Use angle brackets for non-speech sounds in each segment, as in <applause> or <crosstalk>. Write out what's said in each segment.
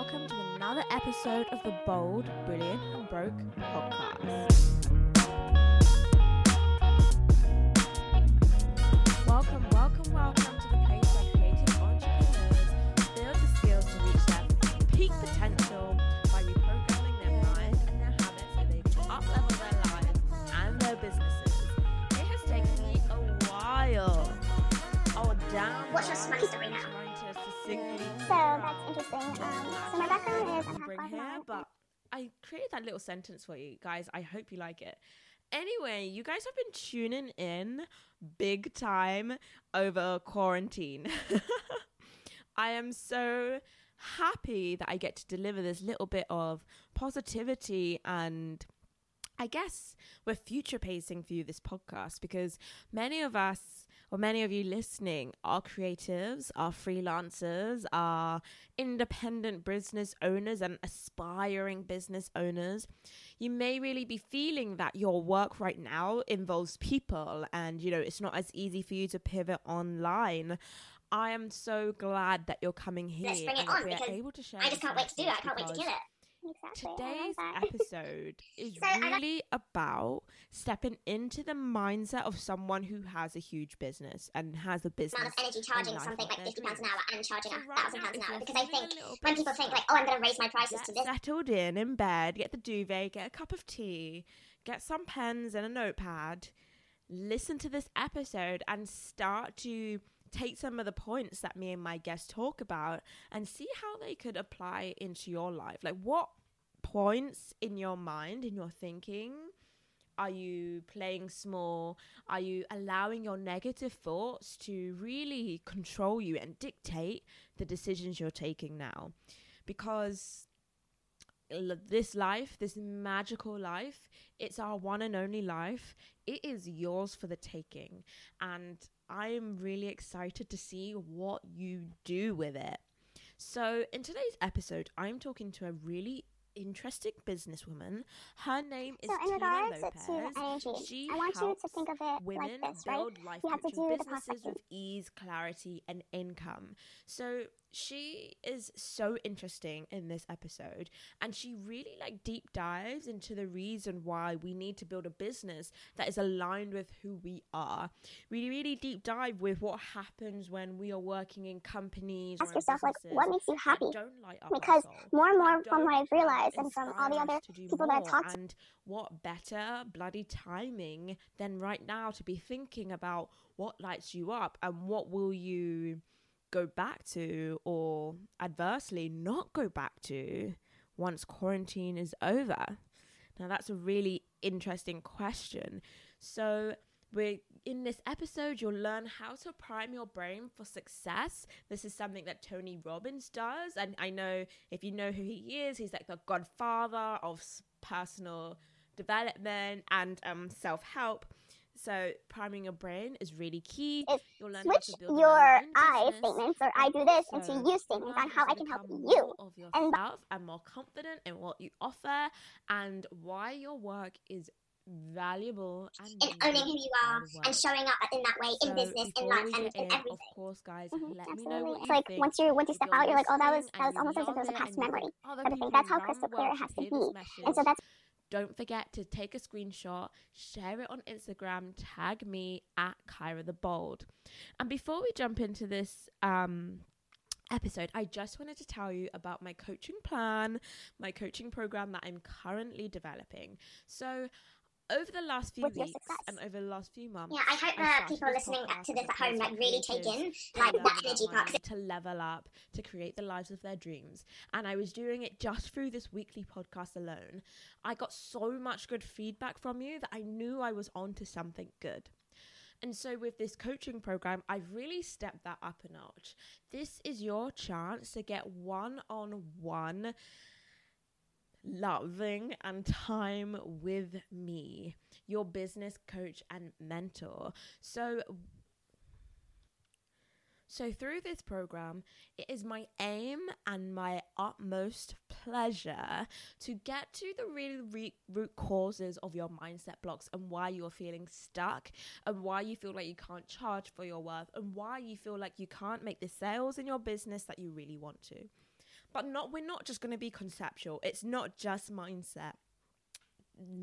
welcome to another episode of the Bold, Brilliant, and Broke podcast. Welcome, welcome, welcome to the place where creative entrepreneurs build the skills to reach their peak potential by reprogramming their mind and their habits so they can up level their lives and their businesses. It has taken me a while. Oh, damn. What's your smart story now? To succinctly So. Um, so my background is I'm half bring here, but I created that little sentence for you guys. I hope you like it. Anyway, you guys have been tuning in big time over quarantine. <laughs> I am so happy that I get to deliver this little bit of positivity and I guess we're future pacing for you this podcast because many of us or many of you listening are creatives, are freelancers, are independent business owners and aspiring business owners. You may really be feeling that your work right now involves people and you know it's not as easy for you to pivot online. I am so glad that you're coming here Let's bring it and on because able to share I just can't wait to do it. I can't wait to kill it. Exactly. Today's episode <laughs> is So, really about stepping into the mindset of someone who has a huge business and has a business. Amount of energy charging something like fifty pounds an hour and charging So a right thousand pounds an hour because I think when people think like, oh, I'm going to raise my prices get to this, settled in in bed, get the duvet, get a cup of tea, get some pens and a notepad, listen to this episode, and start to take some of the points that me and my guests talk about and see how they could apply into your life. Like, what points in your mind, in your thinking, are you playing small? Are you allowing your negative thoughts to really control you and dictate the decisions you're taking now? Because this life, this magical life, it's our one and only life. It is yours for the taking. And I am really excited to see what you do with it. So, in today's episode, I'm talking to a really interesting businesswoman. Her name is So in Tina regards Lopez. to energy, She I want you to think of it women like this, right? build life You have to do the businesses with ease, clarity, and income. So she is so interesting in this episode, and she really like deep dives into the reason why we need to build a business that is aligned with who we are. We really deep dive with what happens when we are working in companies. Ask yourself, like, what makes you happy? don't light up Because more and more from what I've realized and from all the other us to do people that I've talked to, and what better bloody timing than right now to be thinking about what lights you up and what will you go back to or adversely not go back to once quarantine is over? Now that's a really interesting question. So we're in this episode you'll learn how to prime your brain for success. This is something that tony robbins does and i know if you know who he is he's like the godfather of personal development and um, self-help so priming your brain is really key you'll learn how switch to build your I statements or I do this also into you statements on how I can help you. of And yourself and more confident in what you offer and why your work is valuable and in owning who you are and showing up in that way in business, in life, and in in, everything. Of course, guys, Mhm, let me know absolutely. what It's like think. once you once you step you're out, you're like, oh, that was that was almost as if it was a past memory. But I think that's how crystal clear it has to be. And so that's Don't forget to take a screenshot, share it on Instagram, tag me at Kyra the Bold. And before we jump into this um, episode, I just wanted to tell you about my coaching plan, my coaching program that I'm currently developing. So, over the last few weeks success. and over the last few months, Yeah, I hope I that people listening to this a at home like really take in like learn that about energy part. 'cause money, to level up, to create the lives of their dreams. And I was doing it just through this weekly podcast alone. I got so much good feedback from you that I knew I was onto something good. And so, with this coaching program, I've really stepped that up a notch. This is your chance to get one on one loving and time with me, your business coach and mentor. So, so through this program, it is my aim and my utmost pleasure to get to the real re- root causes of your mindset blocks and why you're feeling stuck and why you feel like you can't charge for your worth and why you feel like you can't make the sales in your business that you really want to. But not we're not just going to be conceptual. It's not just mindset.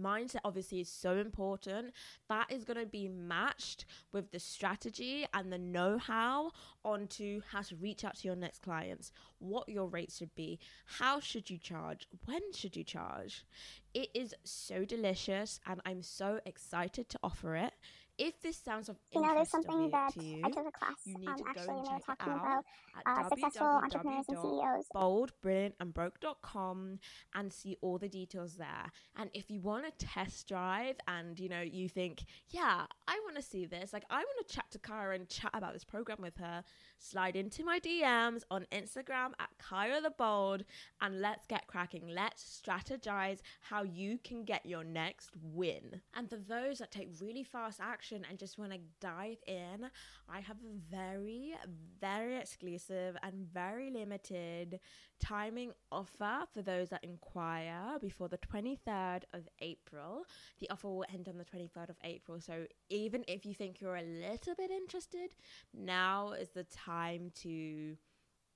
Mindset obviously is so important. That is going to be matched with the strategy and the know-how onto how to reach out to your next clients what your rates should be how should you charge when should you charge. It is so delicious and i'm so excited to offer it if this sounds of You know, there's interest something that to you, I took a class you need um, to go actually, and and they were check it talking out about uh, successful entrepreneurs and CEOs. boldbrilliantandbroke.com and see all the details there. And if you want to test drive and you know you think, yeah, I want to see this, like I want to chat to Kyra and chat about this program with her, slide into my DMs on Instagram at Kyra the Bold and let's get cracking. Let's strategize how you can get your next win. And for those that take really fast action and just want to dive in, I have a very, very exclusive and very limited timing offer for those that inquire before the 23rd of April. The offer will end on the 23rd of April. So even if you think you're a little bit interested, now is the time to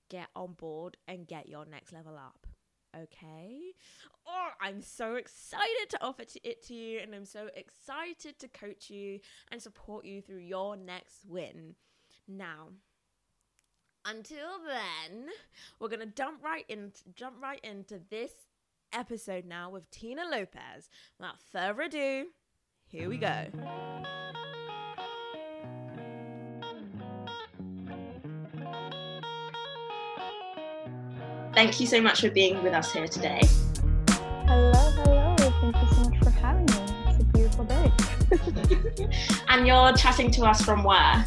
get on board and get your next level up. Okay. Oh, I'm so excited to offer it to you, and I'm so excited to coach you and support you through your next win. Now, until then, we're gonna jump right in, jump right into this episode now with Tina Lopez. Without further ado, here we go. Thank you so much for being with us here today. Hello, hello. Thank you so much for having me. It's a beautiful day. <laughs> and you're chatting to us from where?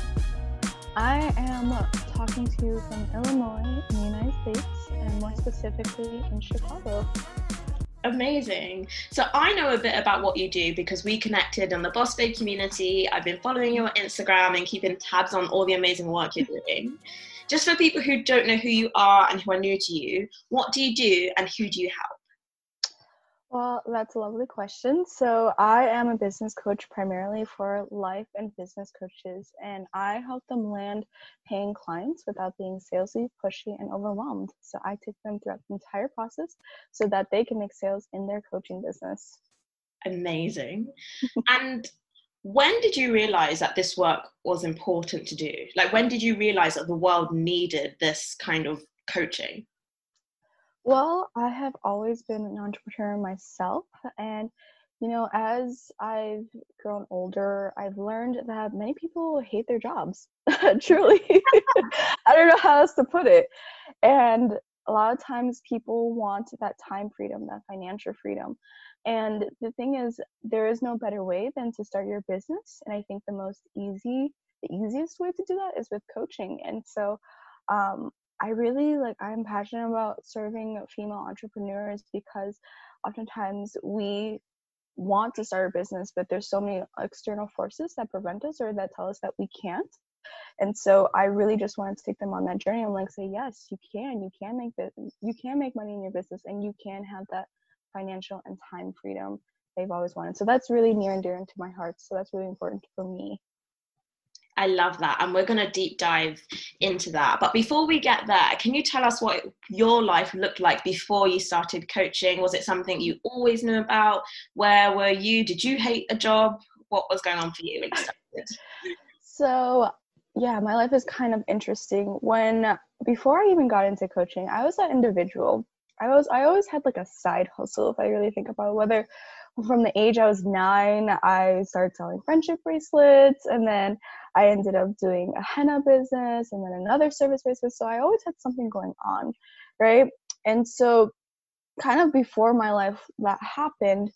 I am talking to you from Illinois in the United States, and more specifically in Chicago. Amazing. So I know a bit about what you do because we connected on the Boss Babe community. I've been following you on Instagram and keeping tabs on all the amazing work you're doing. <laughs> Just for people who don't know who you are and who are new to you, what do you do and who do you help? Well, that's a lovely question. So, I am a business coach primarily for life and business coaches, and I help them land paying clients without being salesy, pushy, and overwhelmed. So, I take them throughout the entire process so that they can make sales in their coaching business. Amazing. <laughs> and when did you realize that this work was important to do? Like, when did you realize that the world needed this kind of coaching? Well, I have always been an entrepreneur myself. And, you know, as I've grown older, I've learned that many people hate their jobs. <laughs> Truly. <laughs> I don't know how else to put it. And a lot of times people want that time freedom, that financial freedom. And the thing is, there is no better way than to start your business. And I think the most easy, the easiest way to do that is with coaching. And so, um, I really like I'm passionate about serving female entrepreneurs because oftentimes we want to start a business but there's so many external forces that prevent us or that tell us that we can't and so i really just wanted to take them on that journey and like say yes you can you can make this you can make money in your business and you can have that financial and time freedom they've always wanted so that's really near and dear into my heart so that's really important for me I love that. And we're going to deep dive into that. But before we get there, can you tell us what your life looked like before you started coaching? Was it something you always knew about? Where were you? Did you hate a job? What was going on for you when you started? <laughs> <laughs> So, yeah, my life is kind of interesting. When before I even got into coaching, I was an individual. I was I always had like a side hustle if I really think about it, whether from the age I was nine, I started selling friendship bracelets, and then I ended up doing a henna business, and then another service business. So I always had something going on, right? And so, kind of before my life that happened,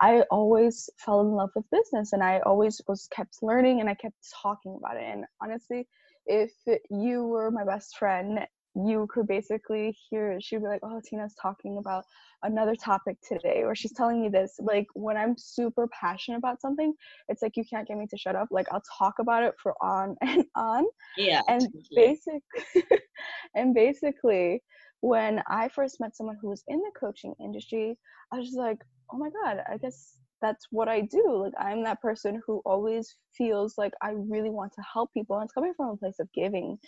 I always fell in love with business, and I always was kept learning, and I kept talking about it. And honestly, if you were my best friend you could basically hear she'd be like oh tina's talking about another topic today or she's telling me this. Like when i'm super passionate about something it's like you can't get me to shut up. Like i'll talk about it for on <laughs> and on. Yeah and basic <laughs> and basically when i first met someone who was in the coaching industry i was just like oh my god i guess that's what I do. Like I'm that person who always feels like I really want to help people and it's coming from a place of giving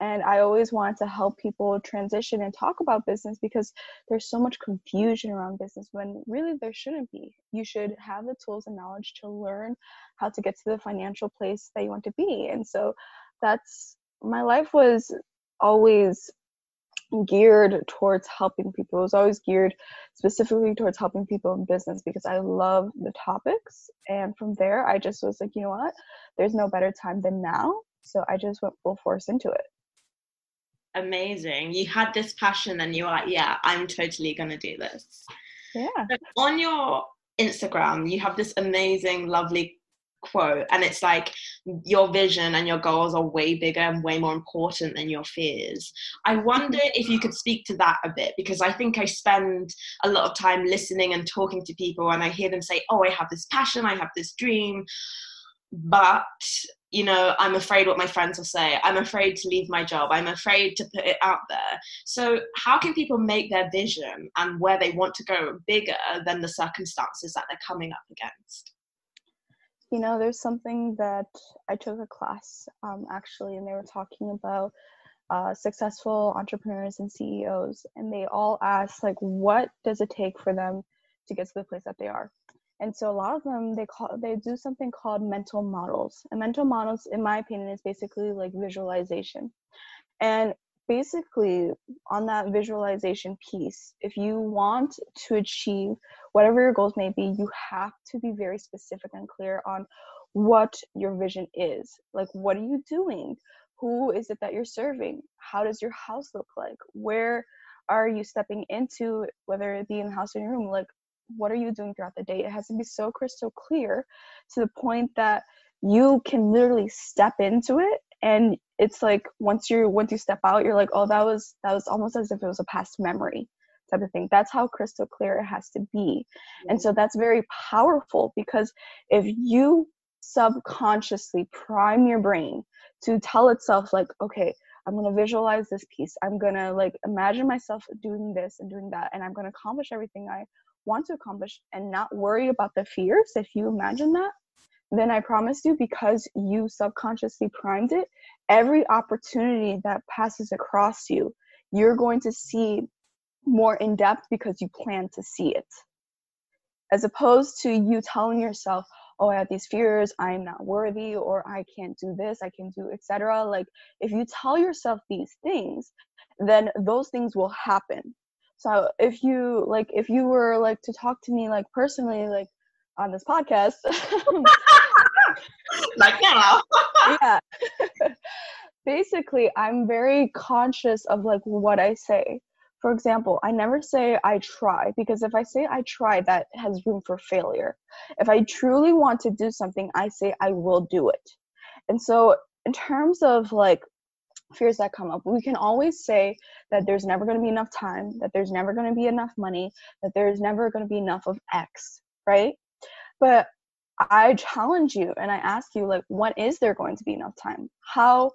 And I always wanted to help people transition and talk about business because there's so much confusion around business when really there shouldn't be. You should have the tools and knowledge to learn how to get to the financial place that you want to be. And so that's my life was always geared towards helping people. It was always geared specifically towards helping people in business because I love the topics. And from there, I just was like, you know what? There's no better time than now. So I just went full force into it. Amazing. You had this passion and you were like, yeah, I'm totally going to do this. Yeah. So on your Instagram, you have this amazing, lovely quote and it's like your vision and your goals are way bigger and way more important than your fears i wonder mm-hmm. if you could speak to that a bit because i think i spend a lot of time listening and talking to people and i hear them say oh i have this passion i have this dream but you know i'm afraid what my friends will say. I'm afraid to leave my job. I'm afraid to put it out there. So how can people make their vision and where they want to go bigger than the circumstances that they're coming up against? You know, there's something that I took a class um, actually, and they were talking about uh, successful entrepreneurs and CEOs, and they all asked like, what does it take for them to get to the place that they are? And so a lot of them they call they do something called mental models. And mental models, in my opinion, is basically like visualization. And basically on that visualization piece if you want to achieve whatever your goals may be you have to be very specific and clear on what your vision is. Like what are you doing? Who is it that you're serving? How does your house look like? Where are you stepping into whether it be in the house or in your room? Like what are you doing throughout the day? It has to be so crystal clear to the point that you can literally step into it. And it's like once you once you step out you're like oh that was that was almost as if it was a past memory type of thing. That's how crystal clear it has to be. And so that's very powerful because if you subconsciously prime your brain to tell itself like okay i'm going to visualize this piece. I'm going to like imagine myself doing this and doing that and i'm going to accomplish everything i want to accomplish and not worry about the fears if you imagine that then I promise you, because you subconsciously primed it, every opportunity that passes across you, you're going to see more in depth because you plan to see it. As opposed to you telling yourself, oh, I have these fears, I'm not worthy, or I can't do this, I can do, etc. Like, if you tell yourself these things, then those things will happen. So if you like, if you were like to talk to me like personally, like on this podcast, <laughs> like now. <laughs> yeah. Basically, I'm very conscious of like what I say. For example, I never say I try because if I say I try, that has room for failure. If I truly want to do something, I say I will do it. And so, in terms of like fears that come up, we can always say that there's never going to be enough time, that there's never going to be enough money, that there's never going to be enough of X, right? But I challenge you and I ask you like when is there going to be enough time? How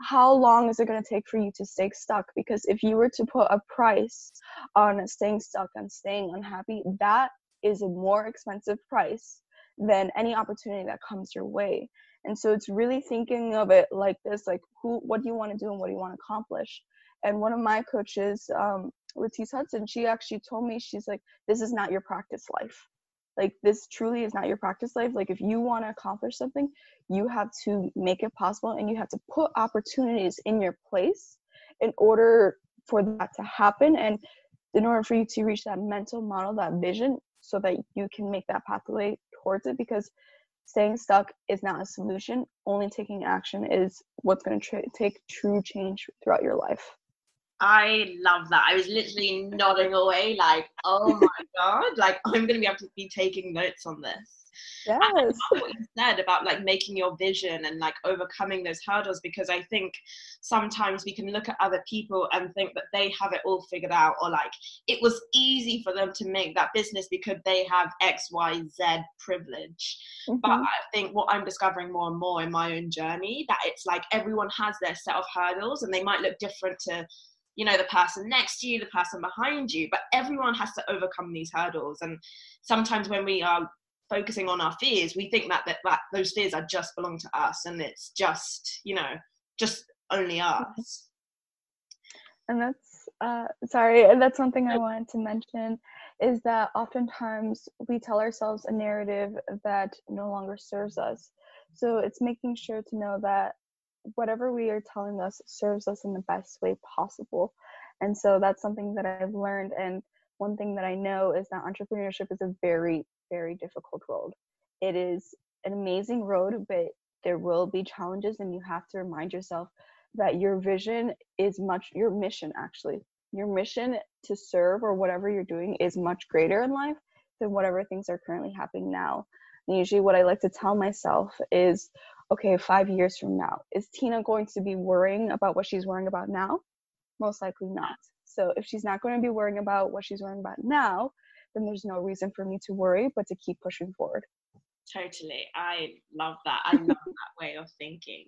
how long is it going to take for you to stay stuck because if you were to put a price on staying stuck and staying unhappy that is a more expensive price than any opportunity that comes your way and so it's really thinking of it like this like who what do you want to do and what do you want to accomplish? And one of my coaches um Latisse Hudson she actually told me she's like this is not your practice life. Like this truly is not your practice life. Like if you want to accomplish something you have to make it possible and you have to put opportunities in your place in order for that to happen and in order for you to reach that mental model that vision so that you can make that pathway towards it because staying stuck is not a solution only taking action is what's going to tra- take true change throughout your life I love that. I was literally nodding away, like, oh my <laughs> god, like I'm gonna be able to be taking notes on this. Yes. And what you said about like making your vision and like overcoming those hurdles, because I think sometimes we can look at other people and think that they have it all figured out, or like it was easy for them to make that business because they have X, Y, Z privilege. Mm-hmm. But I think what I'm discovering more and more in my own journey that it's like everyone has their set of hurdles and they might look different to you know the person next to you the person behind you but everyone has to overcome these hurdles and sometimes when we are focusing on our fears we think that, that, that those fears are just belong to us and it's just you know just only us. And that's uh, sorry, and that's something I wanted to mention is that oftentimes we tell ourselves a narrative that no longer serves us. So it's making sure to know that whatever we are telling us serves us in the best way possible. And so that's something that I've learned. And one thing that I know is that entrepreneurship is a very, very difficult road. It is an amazing road, but there will be challenges, and you have to remind yourself that your vision is much, your mission actually, your mission to serve or whatever you're doing is much greater in life than whatever things are currently happening now. And usually, what I like to tell myself is, okay, five years from now, is Tina going to be worrying about what she's worrying about now? Most likely not. So, if she's not going to be worrying about what she's worrying about now, then there's no reason for me to worry, but to keep pushing forward. Totally. I love that. I love <laughs> that way of thinking.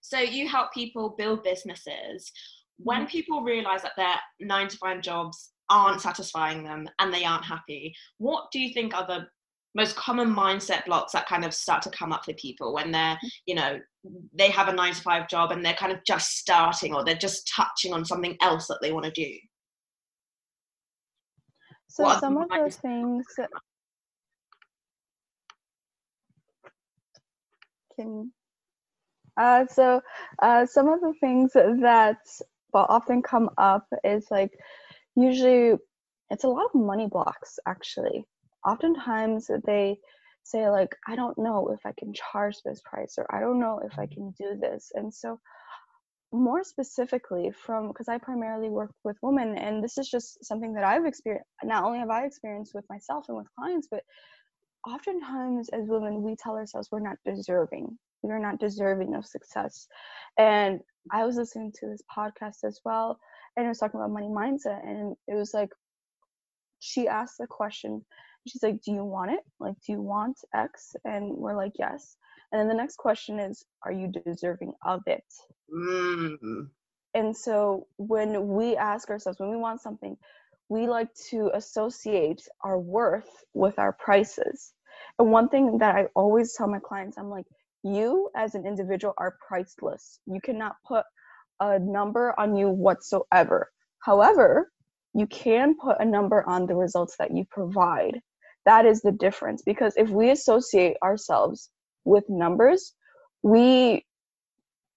So, you help people build businesses. When Mm-hmm. people realize that their nine to five jobs aren't satisfying them and they aren't happy, what do you think are the most common mindset blocks that kind of start to come up for people when they're, you know, they have a nine to five job and they're kind of just starting or they're just touching on something else that they want to do? So, are some of the mindset- things can uh, so uh, some of the things that will often come up is like usually it's a lot of money blocks actually. Oftentimes they say like i don't know if i can charge this price or i don't know if i can do this. And so more specifically from because i primarily work with women and this is just something that i've experienced not only have i experienced with myself and with clients but oftentimes as women we tell ourselves we're not deserving. We're not deserving of success. And i was listening to this podcast as well and it was talking about money mindset and it was like she asked the question she's like do you want it? Like do you want x? And we're like yes and then the next question is are you deserving of it? Mm. and so when we ask ourselves when we want something we like to associate our worth with our prices. And one thing that i always tell my clients i'm like you as an individual are priceless. You cannot put a number on you whatsoever. However you can put a number on the results that you provide. That is the difference because if we associate ourselves with numbers we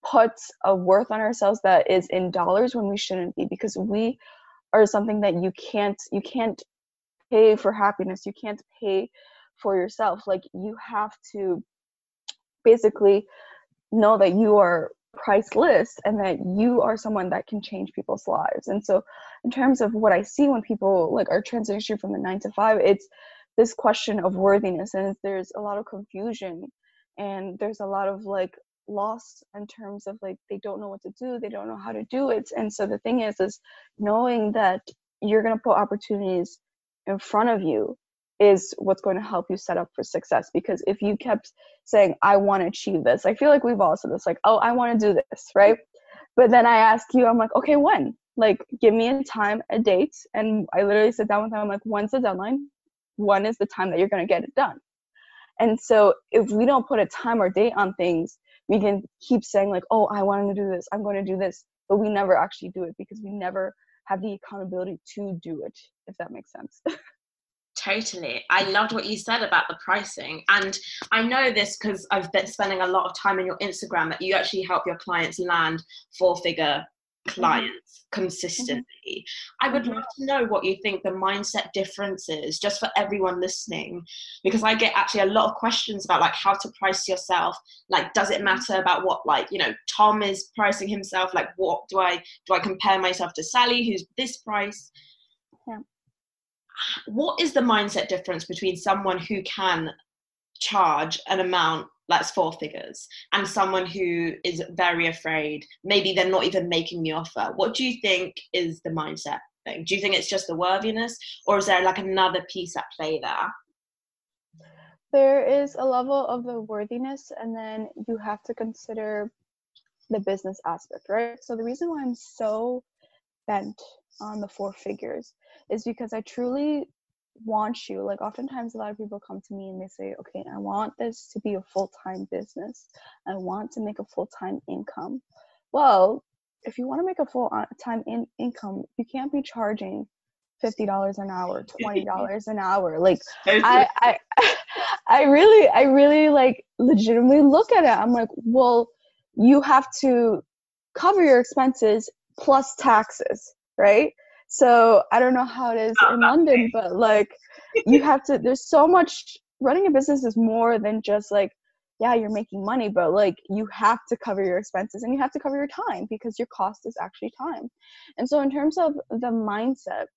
put a worth on ourselves that is in dollars when we shouldn't be because we are something that you can't you can't pay for happiness. You can't pay for yourself. Like you have to basically know that you are priceless and that you are someone that can change people's lives. And so in terms of what i see when people like are transitioning from the 9 to 5 it's this question of worthiness and there's a lot of confusion and there's a lot of like loss in terms of like they don't know what to do they don't know how to do it and so the thing is is knowing that you're going to put opportunities in front of you is what's going to help you set up for success because if you kept saying i want to achieve this i feel like we've all said this like oh i want to do this right? But then i ask you i'm like okay when? Like give me a time a date and i literally sit down with them i'm like when's the deadline? When is the time that you're going to get it done and so if we don't put a time or date on things we can keep saying like oh i want to do this i'm going to do this but we never actually do it because we never have the accountability to do it if that makes sense <laughs> Totally. I loved what you said about the pricing. And I know this because I've been spending a lot of time on your Instagram that you actually help your clients land four figure Mm-hmm. clients mm-hmm. consistently. I would love to know what you think the mindset difference is just for everyone listening because I get actually a lot of questions about like how to price yourself. Like does it mm-hmm. matter about what like you know Tom is pricing himself? Like what do I do I compare myself to Sally who's this price? Yeah. what is the mindset difference between someone who can charge an amount that's four figures and someone who is very afraid maybe they're not even making the offer what do you think is the mindset thing? Do you think it's just the worthiness or is there like another piece at play there? There is a level of the worthiness and then you have to consider the business aspect right? So the reason why i'm so bent on the four figures is because i truly want you like oftentimes a lot of people come to me and they say okay i want this to be a full-time business i want to make a full-time income well, if you want to make a full-time in- income, you can't be charging fifty dollars an hour, <laughs> twenty dollars an hour. Like I, I, <laughs> I really, I really like legitimately look at it. I'm like, well, you have to cover your expenses plus taxes, right? So I don't know how it is Oh, in London, but like you have to. There's so much. Running a business is more than just like, yeah, you're making money, but like you have to cover your expenses and you have to cover your time because your cost is actually time. And so in terms of the mindset,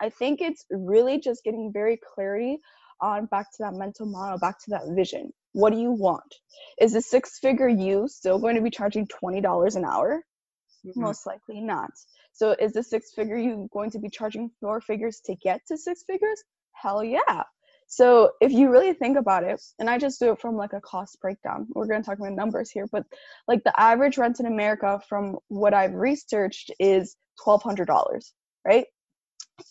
I think it's really just getting very clarity on back to that mental model, back to that vision. What do you want? Is the six figure you still going to be charging $20 an hour? Mhm. Most likely not. So is the six figure you going to be charging four figures to get to six figures? Hell yeah. So if you really think about it, and I just do it from like a cost breakdown, we're going to talk about numbers here, but like the average rent in America from what I've researched is $1,200, right?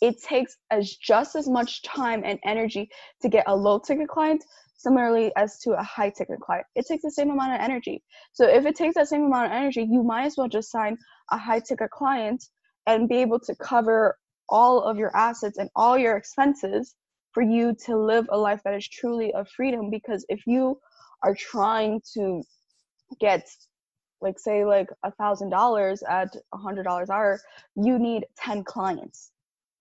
It takes as just as much time and energy to get a low ticket client similarly as to a high ticket client. It takes the same amount of energy. So if it takes that same amount of energy, you might as well just sign a high ticket client and be able to cover all of your assets and all your expenses for you to live a life that is truly of freedom because if you are trying to get like say like a thousand dollars at a hundred dollars hour you need 10 clients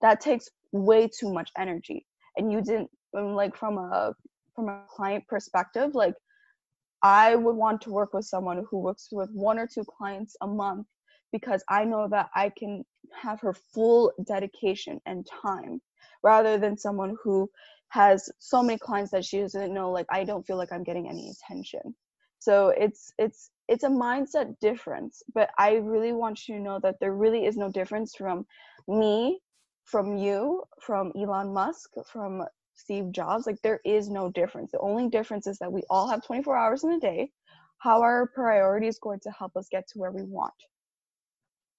that takes way too much energy and you didn't um, like from a from a client perspective like i would want to work with someone who works with one or two clients a month because i know that i can have her full dedication and time rather than someone who has so many clients that she doesn't know like i don't feel like i'm getting any attention. So it's it's it's a mindset difference but i really want you to know that there really is no difference from me from you from elon musk from steve jobs like there is no difference the only difference is that we all have 24 hours in a day how our priority is going to help us get to where we want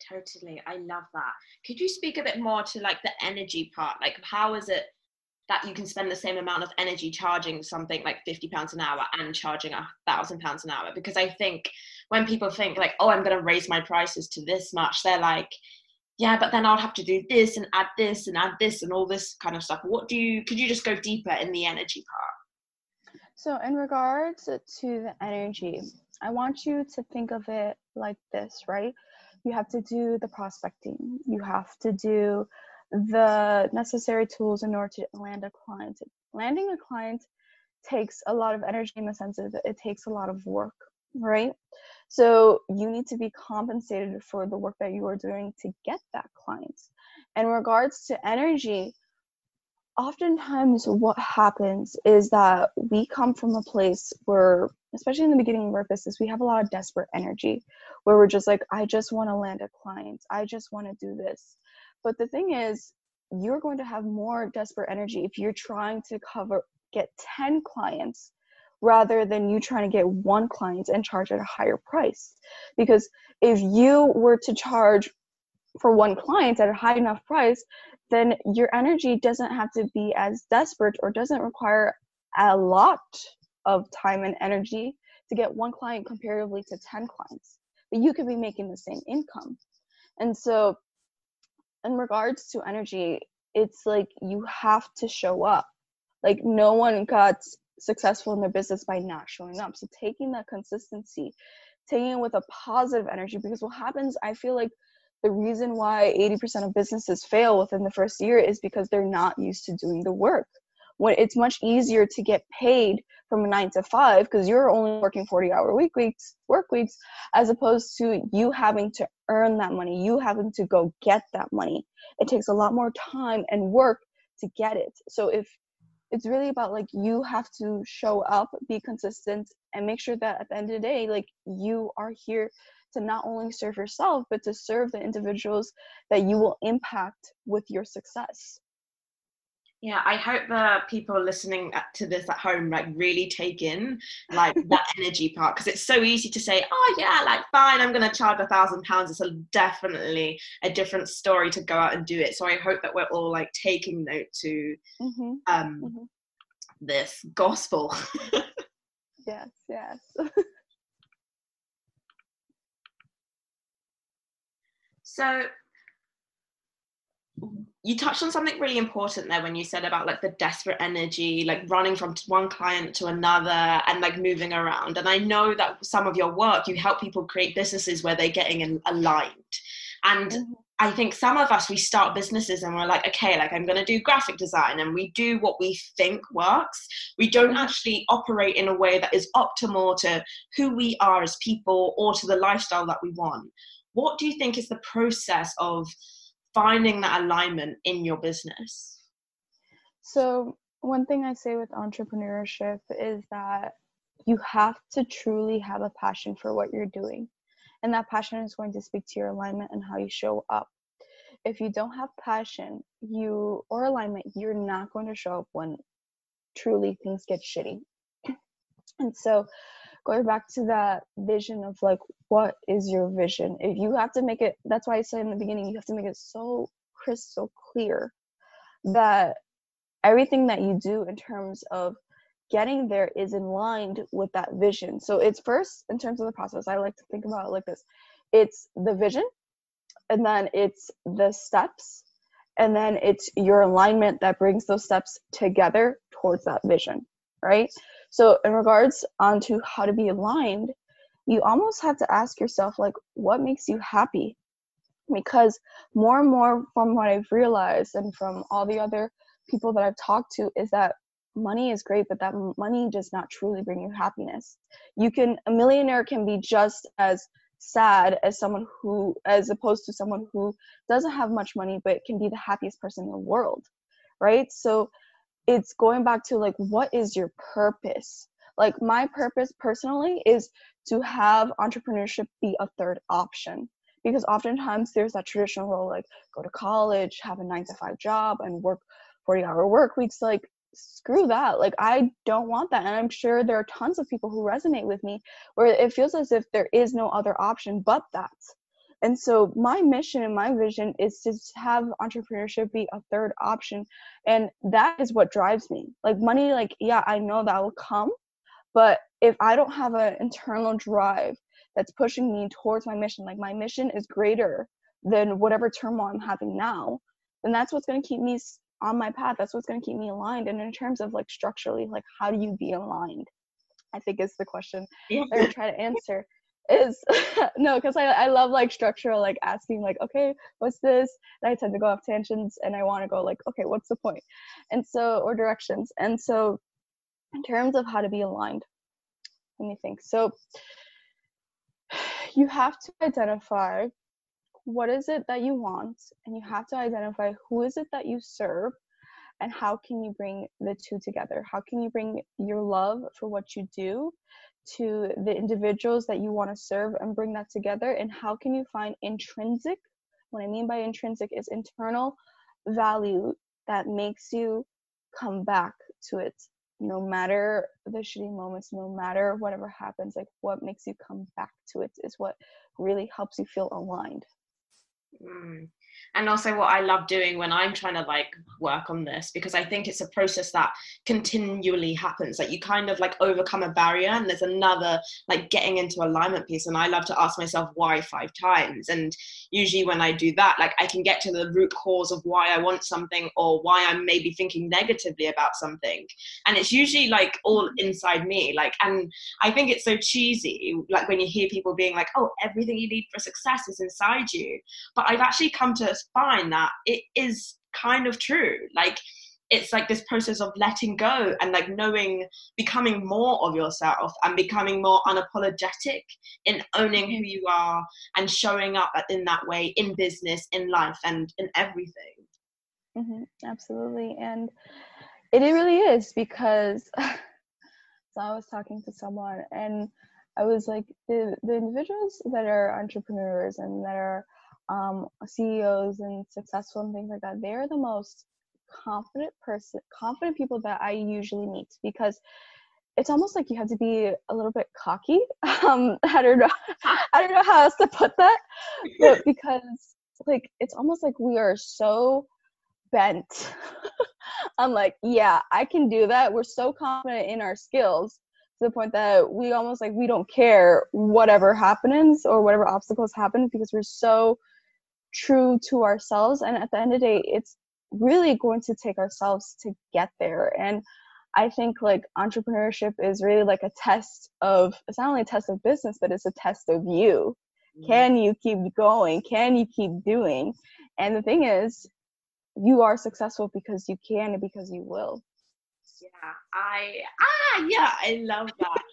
Totally. I love that. Could you speak a bit more to like the energy part? Like how is it that you can spend the same amount of energy charging something like 50 pounds an hour and charging a thousand pounds an hour? Because I think when people think like, oh, I'm gonna raise my prices to this much, they're like, yeah, but then I'll have to do this and add this and add this and all this kind of stuff. What do you could you just go deeper in the energy part? So, in regards to the energy, I want you to think of it like this, right? You have to do the prospecting, you have to do the necessary tools in order to land a client. Landing a client takes a lot of energy in the sense that it takes a lot of work, right? So, you need to be compensated for the work that you are doing to get that client. In regards to energy, oftentimes what happens is that we come from a place where especially in the beginning of our business we have a lot of desperate energy where we're just like i just want to land a client i just want to do this but the thing is you're going to have more desperate energy if you're trying to cover get 10 clients rather than you trying to get one client and charge at a higher price. Because if you were to charge for one client at a high enough price then your energy doesn't have to be as desperate or doesn't require a lot of time and energy to get one client comparatively to 10 clients. But you could be making the same income. And so in regards to energy it's like you have to show up. Like no one got successful in their business by not showing up so taking that consistency taking it with a positive energy because what happens i feel like the reason why 80% of businesses fail within the first year is because they're not used to doing the work. When it's much easier to get paid from a nine to five because you're only working 40 hour week weeks, work weeks, as opposed to you having to earn that money, you having to go get that money. It takes a lot more time and work to get it. So if it's really about like you have to show up, be consistent, and make sure that at the end of the day, like you are here to not only serve yourself but to serve the individuals that you will impact with your success Yeah, I hope the people listening to this at home like really take in like that <laughs> energy part because it's so easy to say, oh yeah, like fine, I'm gonna charge a thousand pounds. It's a definitely a different story to go out and do it. So I hope that we're all like taking note to mm-hmm. um Mhm. this gospel. <laughs> yes yes <laughs> So you touched on something really important there when you said about like the desperate energy like running from one client to another and like moving around and i know that some of your work you help people create businesses where they're getting in, aligned and mm-hmm. i think some of us we start businesses and we're like okay like i'm going to do graphic design and we do what we think works we don't mm-hmm. actually operate in a way that is optimal to who we are as people or to the lifestyle that we want what do you think is the process of finding that alignment in your business? So, one thing I say with entrepreneurship is that you have to truly have a passion for what you're doing. And that passion is going to speak to your alignment and how you show up. If you don't have passion, you or alignment, you're not going to show up when truly things get shitty. <clears throat> And so, going back to that vision of like what is your vision? If you have to make it that's why i said in the beginning you have to make it so crystal clear that everything that you do in terms of getting there is in line with that vision. So it's first in terms of the process i like to think about it like this. It's the vision and then it's the steps and then it's your alignment that brings those steps together towards that vision right so in regards onto how to be aligned, you almost have to ask yourself like what makes you happy? Because more and more from what I've realized and from all the other people that I've talked to is that money is great, but that money does not truly bring you happiness. You can a millionaire can be just as sad as someone who as opposed to someone who doesn't have much money but can be the happiest person in the world right so it's going back to like what is your purpose? Like my purpose personally is to have entrepreneurship be a third option because oftentimes there's that traditional role like go to college have a nine to five job and work 40 hour work weeks like screw that. Like i don't want that and i'm sure there are tons of people who resonate with me where it feels as if there is no other option but that and so my mission and my vision is to have entrepreneurship be a third option. And that is what drives me. Like money, like, yeah, I know that will come. But if I don't have an internal drive that's pushing me towards my mission, like my mission is greater than whatever turmoil I'm having now, then that's what's going to keep me on my path. That's what's going to keep me aligned. And in terms of like structurally, like how do you be aligned? I think is the question yeah. that I try to <laughs> answer is <laughs> no because I, I love like structural like asking like okay what's this? And i tend to go off tangents and i want to go like okay what's the point? And so or directions. And so in terms of how to be aligned let me think. So <sighs> you have to identify what is it that you want and you have to identify who is it that you serve and how can you bring the two together? How can you bring your love for what you do to the individuals that you want to serve and bring that together and how can you find intrinsic what i mean by intrinsic is internal value that makes you come back to it no matter the shitty moments no matter whatever happens like what makes you come back to it is what really helps you feel aligned. Mm and also what i love doing when i'm trying to like work on this because i think it's a process that continually happens like you kind of like overcome a barrier and there's another like getting into alignment piece. And i love to ask myself why five times. And usually when i do that like i can get to the root cause of why i want something or why i'm maybe thinking negatively about something. And it's usually like all inside me like and i think it's so cheesy like when you hear people being like oh everything you need for success is inside you. But i've actually come to find that it is kind of true. Like it's like this process of letting go and like knowing becoming more of yourself and becoming more unapologetic in owning who you are and showing up in that way in business in life and in everything. Mm-hmm, absolutely. And it really is because <laughs> so i was talking to someone and i was like the, the individuals that are entrepreneurs and that are um, CEOs and successful and things like that, they're the most confident person, confident people that I usually meet because it's almost like you have to be a little bit cocky. <laughs> Um, I don't know, I don't know how else to put that, but <laughs> because like it's almost like we are so bent. <laughs> I'm like, yeah, I can do that. We're so confident in our skills to the point that we almost like we don't care whatever happens or whatever obstacles happen because we're so true to ourselves and at the end of the day it's really going to take ourselves to get there. And i think like entrepreneurship is really like a test of it's not only a test of business but it's a test of you. Mm-hmm. can you keep going? Can you keep doing? And the thing is you are successful because you can and because you will. Yeah, I ah yeah, I love that.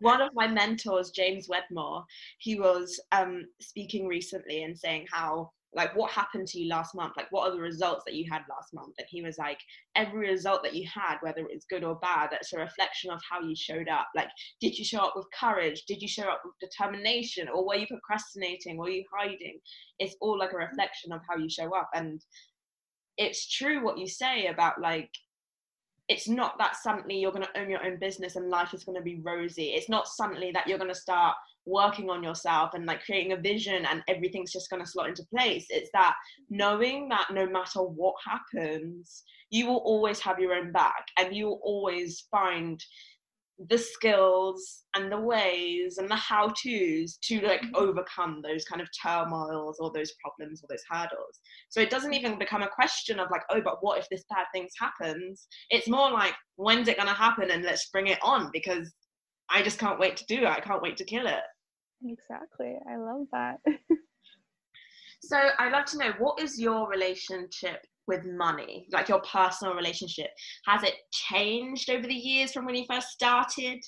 One of my mentors, James Wedmore, he was um speaking recently and saying how like what happened to you last month? Like what are the results that you had last month? And he was like every result that you had whether it was good or bad that's a reflection of how you showed up. Like did you show up with courage? Did you show up with determination? Or were you procrastinating? Were you hiding? It's all like a reflection of how you show up. And it's true what you say about like it's not that suddenly you're going to own your own business and life is going to be rosy. It's not suddenly that you're going to start working on yourself and like creating a vision and everything's just going to slot into place. It's that knowing that no matter what happens, you will always have your own back and you will always find the skills and the ways and the how to's to like mm-hmm. overcome those kind of turmoils or those problems or those hurdles. So it doesn't even become a question of like oh but what if this bad thing happens? It's more like when's it going to happen and let's bring it on because i just can't wait to do it. I can't wait to kill it exactly. I love that. <laughs> So i'd love to know what is your relationship with money? Like your personal relationship. Has it changed over the years from when you first started?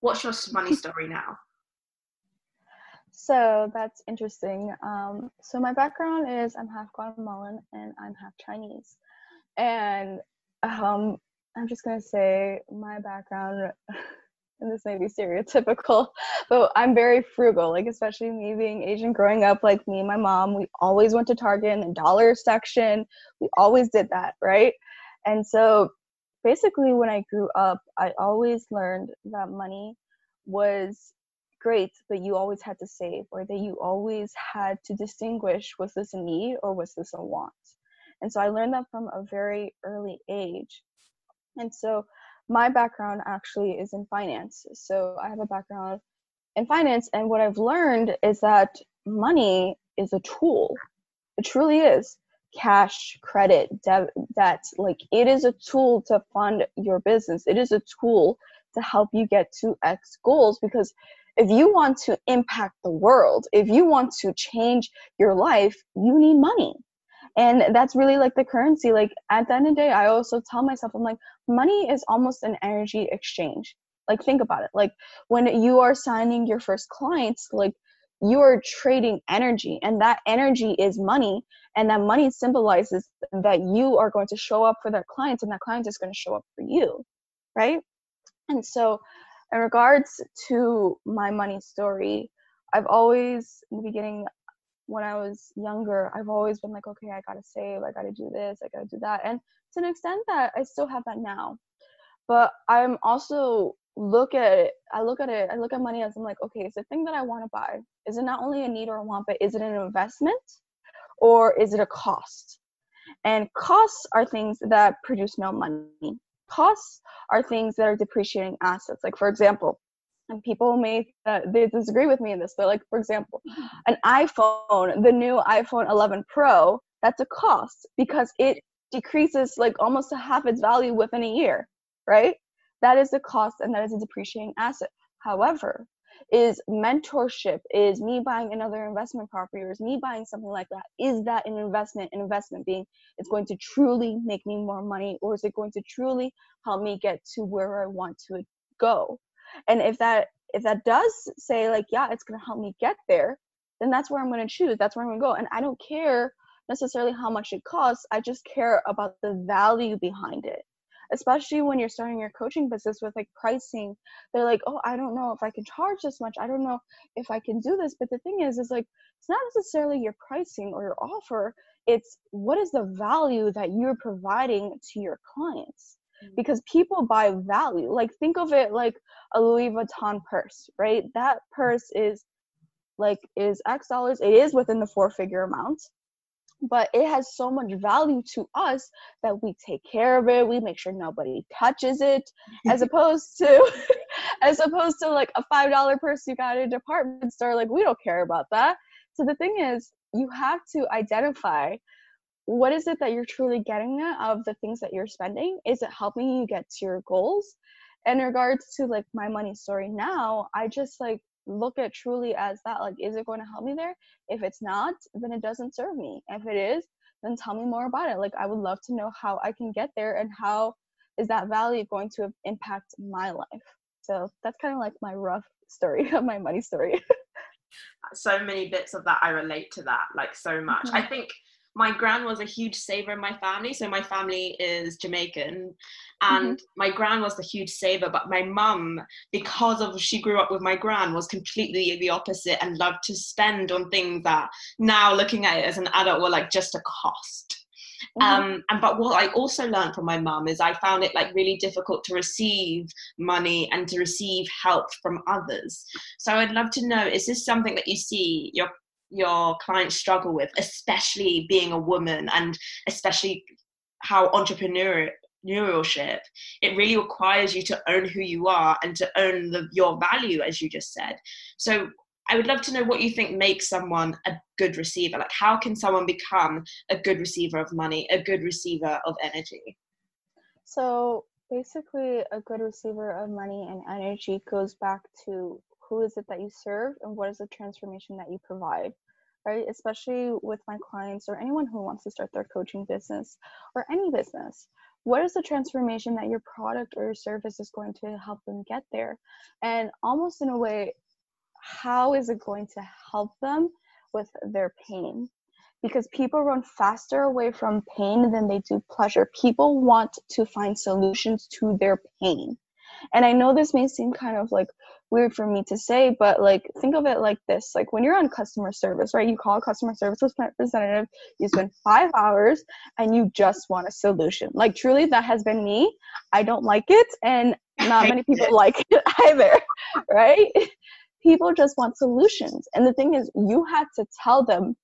What's your money <laughs> story now? So that's interesting. Um, so my background is i'm half guatemalan and i'm half chinese. And um, i'm just going to say my background <laughs> and this may be stereotypical, <laughs> but I'm very frugal. Like especially me being Asian, growing up, like me and my mom, we always went to Target in the dollar section. We always did that, right? And so basically, when I grew up, I always learned that money was great, but you always had to save, or that you always had to distinguish was this a need or was this a want. And so I learned that from a very early age. And so my background actually is in finance. So I have a background in finance, and what I've learned is that money is a tool. It truly is. Cash, credit, debt, debt, like it is a tool to fund your business. It is a tool to help you get to X goals because if you want to impact the world, if you want to change your life, you need money and that's really like the currency. Like at the end of the day i also tell myself i'm like money is almost an energy exchange. Like think about it. Like when you are signing your first clients like you are trading energy and that energy is money. And that money symbolizes that you are going to show up for that client and that client is going to show up for you right? And so in regards to my money story i've always in the beginning when I was younger, I've always been like, okay, I gotta save, I gotta do this, I gotta do that. And to an extent that I still have that now. But I'm also look at it, I look at it, I look at money as I'm like, okay, it's the thing that I wanna buy. Is it not only a need or a want, but is it an investment or is it a cost? And costs are things that produce no money. Costs are things that are depreciating assets. Like for example, and people may uh, they disagree with me in this but like for example an iphone the new iphone 11 pro that's a cost because it decreases like almost to half its value within a year right? That is a cost and that is a depreciating asset. However is mentorship is me buying another investment property or is me buying something like that is that an investment an investment being it's going to truly make me more money or is it going to truly help me get to where i want to go and if that if that does say like yeah it's going to help me get there then that's where i'm going to choose that's where i'm going to go. And i don't care necessarily how much it costs i just care about the value behind it. Especially when you're starting your coaching business with like pricing they're like oh i don't know if i can charge this much i don't know if i can do this but the thing is is like it's not necessarily your pricing or your offer it's what is the value that you're providing to your clients Mm-hmm. because people buy value. Like think of it like a Louis Vuitton purse, right? That purse is like is X dollars. It is within the four figure amount, but it has so much value to us that we take care of it. We make sure nobody touches it, as <laughs> opposed to <laughs> as opposed to like a five dollar purse you got at a department store. Like we don't care about that. So the thing is, you have to identify what is it that you're truly getting out of the things that you're spending? Is it helping you get to your goals? In regards to like my money story now i just like look at truly as that like is it going to help me there? If it's not then it doesn't serve me. If it is then tell me more about it. Like i would love to know how i can get there and how is that value going to impact my life? So that's kind of like my rough story <laughs> of my money story. So many bits of that I relate to that like so much. Mm-hmm. I think my gran was a huge saver in my family. So my family is Jamaican and Mm-hmm. my gran was the huge saver, but my mum, because of she grew up with my gran, was completely the opposite and loved to spend on things that now looking at it as an adult were like just a cost. Mhm. Um, and but what I also learned from my mum is I found it like really difficult to receive money and to receive help from others. So I'd love to know: is this something that you see your your clients struggle with, especially being a woman, and especially how entrepreneurship it really requires you to own who you are and to own the, your value as you just said. So i would love to know what you think makes someone a good receiver. Like how can someone become a good receiver of money a good receiver of energy? So basically, a good receiver of money and energy goes back to who is it that you serve and what is the transformation that you provide, right? Especially with my clients or anyone who wants to start their coaching business or any business. What is the transformation that your product or your service is going to help them get there? And almost in a way, how is it going to help them with their pain? because people run faster away from pain than they do pleasure. People want to find solutions to their pain. And I know this may seem kind of like weird for me to say, but like think of it like this like when you're on customer service, right? You call a customer service representative, you spend five hours and you just want a solution. Like truly, that has been me. I don't like it, and not many <laughs> people like it <laughs> either, right? People just want solutions. And the thing is, you have to tell them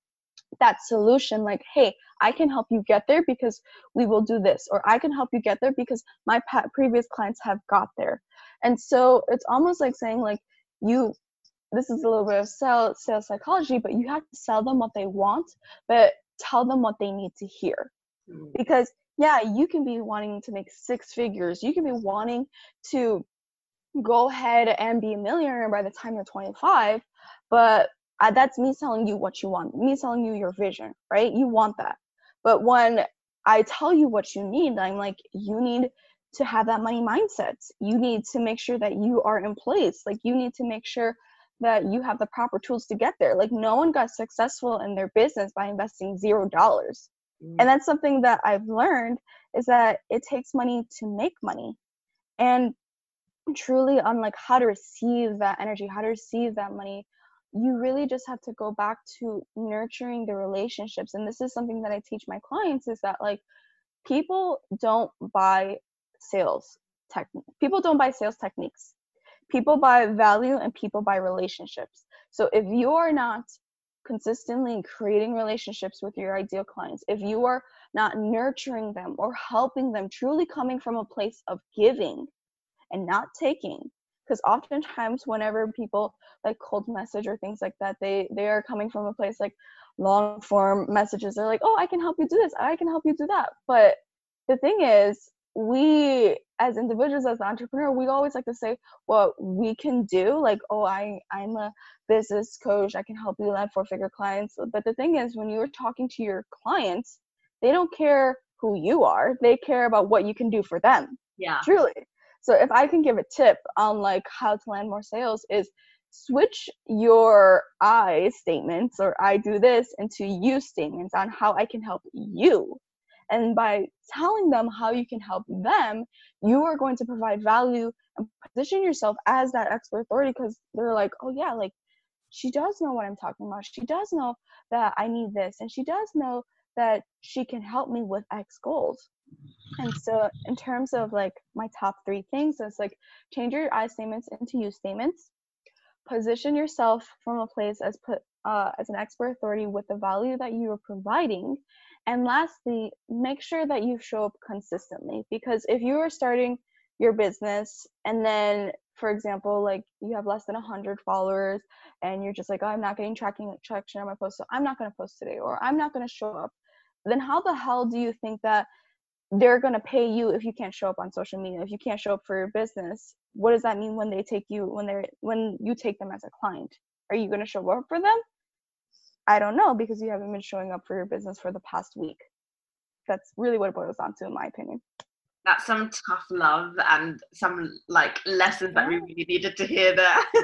that solution like hey i can help you get there because we will do this or i can help you get there because my pa- previous clients have got there. And so it's almost like saying like you this is a little bit of sales sales psychology but you have to sell them what they want but tell them what they need to hear. Mm. because yeah you can be wanting to make six figures. You can be wanting to go ahead and be a millionaire by the time you're 25 but uh, that's me telling you what you want me telling you your vision right? You want that. But when i tell you what you need i'm like you need to have that money mindset. You need to make sure that you are in place. Like you need to make sure that you have the proper tools to get there. Like no one got successful in their business by investing zero dollars. And that's something that i've learned is that it takes money to make money. And truly on like how to receive that energy how to receive that money you really just have to go back to nurturing the relationships and this is something that i teach my clients is that like people don't buy sales technique people don't buy sales techniques. People buy value and people buy relationships. So if you are not consistently creating relationships with your ideal clients if you are not nurturing them or helping them truly coming from a place of giving and not taking because oftentimes whenever people like cold message or things like that they they are coming from a place like long form messages they're like oh i can help you do this i can help you do that. But the thing is we as individuals as an entrepreneur we always like to say what we can do like oh i i'm a business coach i can help you land four figure clients. But the thing is when you're talking to your clients they don't care who you are they care about what you can do for them yeah. truly so if i can give a tip on like how to land more sales is switch your i statements or i do this into you statements on how i can help you. And by telling them how you can help them you are going to provide value and position yourself as that expert authority because they're like oh yeah like she does know what i'm talking about. She does know that i need this and she does know that she can help me with x goals and so in terms of like my top three things it's like change your i statements into you statements. Position yourself from a place as put uh, as an expert authority with the value that you are providing. And lastly make sure that you show up consistently because if you are starting your business and then for example like you have less than 100 followers and you're just like oh i'm not getting tracking traction on my post so i'm not going to post today or i'm not going to show up then how the hell do you think that they're going to pay you if you can't show up on social media. If you can't show up for your business what does that mean when they take you when they're when you take them as a client? Are you going to show up for them? I don't know because you haven't been showing up for your business for the past week. That's really what it boils down to in my opinion. That's some tough love and some like lessons that we really needed to hear there. <laughs>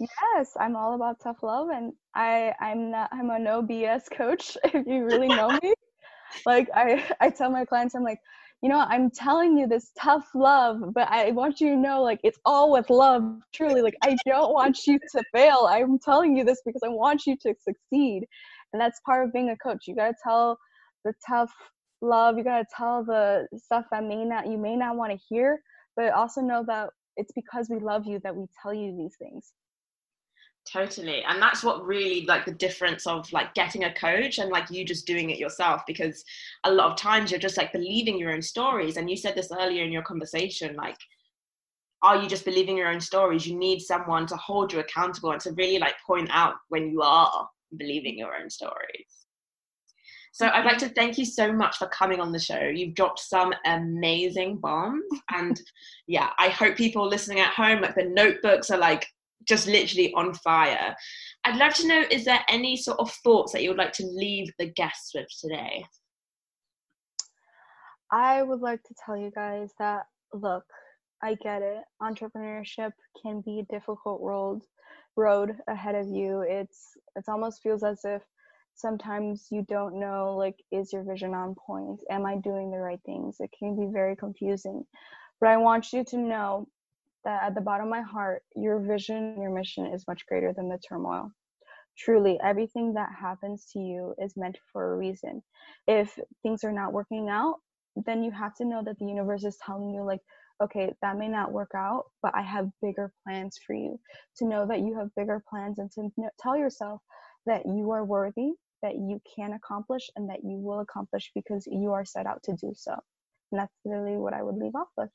yes i'm all about tough love and i i'm not i'm a no bs coach <laughs> if you really know me like i i tell my clients i'm like you know i'm telling you this tough love but i want you to know like it's all with love truly. Like i don't want you to fail. I'm telling you this because i want you to succeed. And that's part of being a coach. You got to tell the tough love. You got to tell the stuff that may not you may not want to hear but also know that it's because we love you that we tell you these things totally. And that's what really like the difference of like getting a coach and like you just doing it yourself because a lot of times you're just like believing your own stories. And you said this earlier in your conversation, like are you just believing your own stories? You need someone to hold you accountable and to really like point out when you are believing your own stories. So I'd like to thank you so much for coming on the show. You've dropped some amazing bombs, and yeah, I hope people listening at home, like the notebooks, are like just literally on fire. I'd love to know: is there any sort of thoughts that you would like to leave the guests with today? I would like to tell you guys that look, I get it. Entrepreneurship can be a difficult road road ahead of you. It's it almost feels as if sometimes you don't know like is your vision on point? Am I doing the right things? It can be very confusing. But I want you to know that at the bottom of my heart, your vision, your mission is much greater than the turmoil. Truly, everything that happens to you is meant for a reason. If things are not working out, then you have to know that the universe is telling you, like, okay, that may not work out, but I have bigger plans for you. To know that you have bigger plans and to tell yourself that you are worthy, that you can accomplish, and that you will accomplish because you are set out to do so. And that's really what I would leave off with.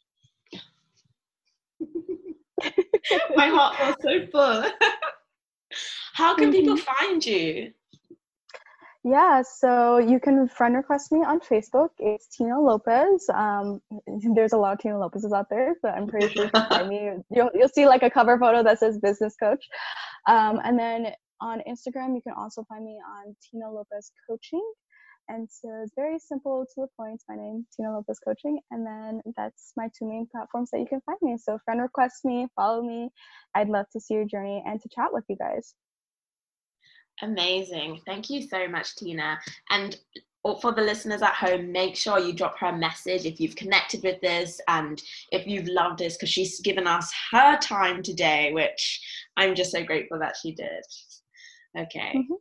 My heart feels so full. How can people find you? Yeah, so you can friend request me on Facebook. It's Tina Lopez. Um, there's a lot of Tina Lopez's out there, but I'm pretty sure you find me, <laughs> you'll you'll see like a cover photo that says business coach. Um, and then on Instagram, you can also find me on Tina Lopez Coaching. And so it's very simple to the point. My name, Tina Lopez Coaching, and then that's my two main platforms that you can find me. So friend request me, follow me. I'd love to see your journey and to chat with you guys. Amazing. Thank you so much, Tina. And for the listeners at home, make sure you drop her a message if you've connected with this and if you've loved this, because she's given us her time today, which I'm just so grateful that she did. Okay. Mhm.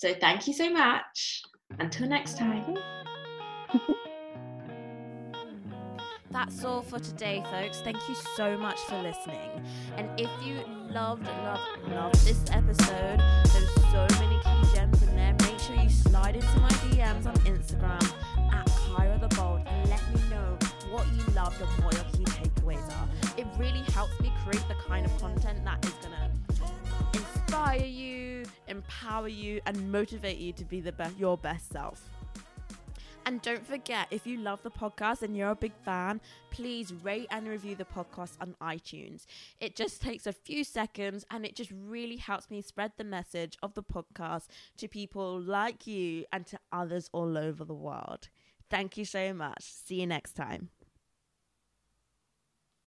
So thank you so much. Until next time. <laughs> That's all for today, folks. Thank you so much for listening. And if you loved, loved, loved this episode, there's so many key gems in there. Make sure you slide into my DMs on Instagram at Kyra the Bold and let me you loved and what your key takeaways are. It really helps me create the kind of content that is gonna inspire you, empower you, and motivate you to be the best, your best self. And don't forget, if you love the podcast and you're a big fan, please rate and review the podcast on iTunes. It just takes a few seconds and it just really helps me spread the message of the podcast to people like you and to others all over the world. Thank you so much. See you next time.